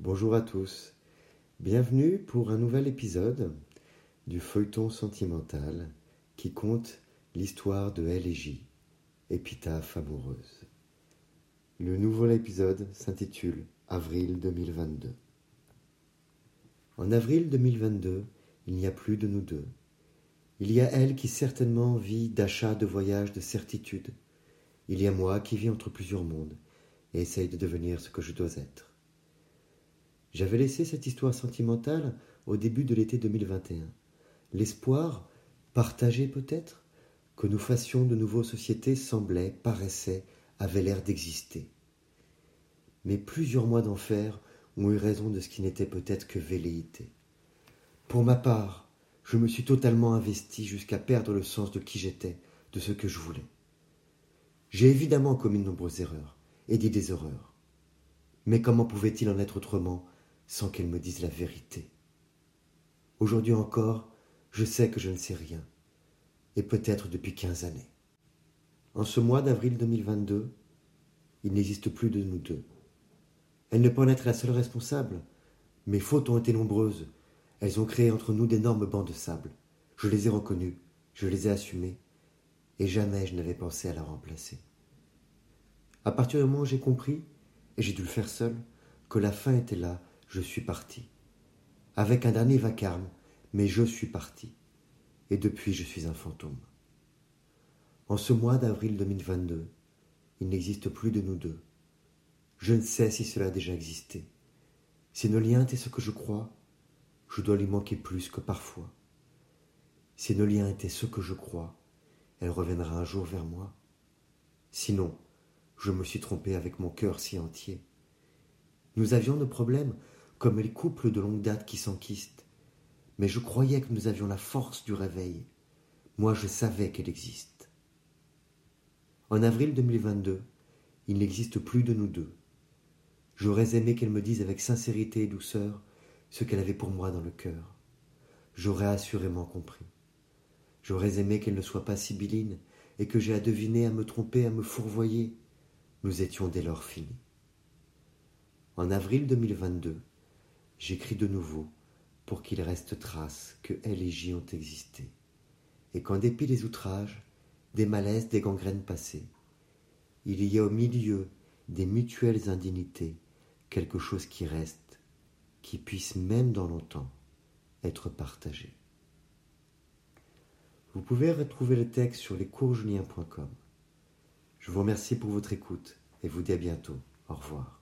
Bonjour à tous. Bienvenue pour un nouvel épisode du feuilleton sentimental qui compte l'histoire de L et J, épitaphe amoureuse. Le nouvel épisode s'intitule Avril 2022. En avril 2022, il n'y a plus de nous deux. Il y a elle qui certainement vit d'achat, de voyage, de certitude. Il y a moi qui vis entre plusieurs mondes et essaye de devenir ce que je dois être. J'avais laissé cette histoire sentimentale au début de l'été 2021. L'espoir, partagé peut-être, que nous fassions de nouveau société semblait, paraissait, avait l'air d'exister. Mais plusieurs mois d'enfer ont eu raison de ce qui n'était peut-être que velléité. Pour ma part, je me suis totalement investi jusqu'à perdre le sens de qui j'étais, de ce que je voulais. J'ai évidemment commis de nombreuses erreurs et dit des horreurs. Mais comment pouvait-il en être autrement sans qu'elle me dise la vérité Aujourd'hui encore, je sais que je ne sais rien, et peut-être depuis quinze années. En ce mois d'avril 2022, il n'existe plus de nous deux. Elle ne peut en être la seule responsable. Mes fautes ont été nombreuses. Elles ont créé entre nous d'énormes bancs de sable. Je les ai reconnues, je les ai assumées, et jamais je n'avais pensé à la remplacer. À partir du moment où j'ai compris, et j'ai dû le faire seul, que la fin était là, je suis parti. Avec un dernier vacarme, mais je suis parti. Et depuis, je suis un fantôme. En ce mois d'avril 2022, il n'existe plus de nous deux. Je ne sais si cela a déjà existé. Si nos liens étaient ce que je crois, je dois lui manquer plus que parfois. Si nos liens étaient ce que je crois, elle reviendra un jour vers moi. Sinon, je me suis trompé avec mon cœur si entier. Nous avions nos problèmes, comme les couples de longue date qui s'enquistent. Mais je croyais que nous avions la force du réveil. Moi, je savais qu'elle existe. En avril 2022, il n'existe plus de nous deux. J'aurais aimé qu'elle me dise avec sincérité et douceur ce qu'elle avait pour moi dans le cœur. J'aurais assurément compris. J'aurais aimé qu'elle ne soit pas sibylline et que j'ai à deviner, à me tromper, à me fourvoyer. Nous étions dès lors finis. En avril 2022, j'écris de nouveau pour qu'il reste trace que elle et J ont existé, et qu'en dépit des outrages, des malaises, des gangrènes passées, il y a au milieu des mutuelles indignités quelque chose qui reste, qui puisse même dans longtemps être partagé. Vous pouvez retrouver le texte sur lescoursjulien.com. Je vous remercie pour votre écoute et vous dis à bientôt. Au revoir.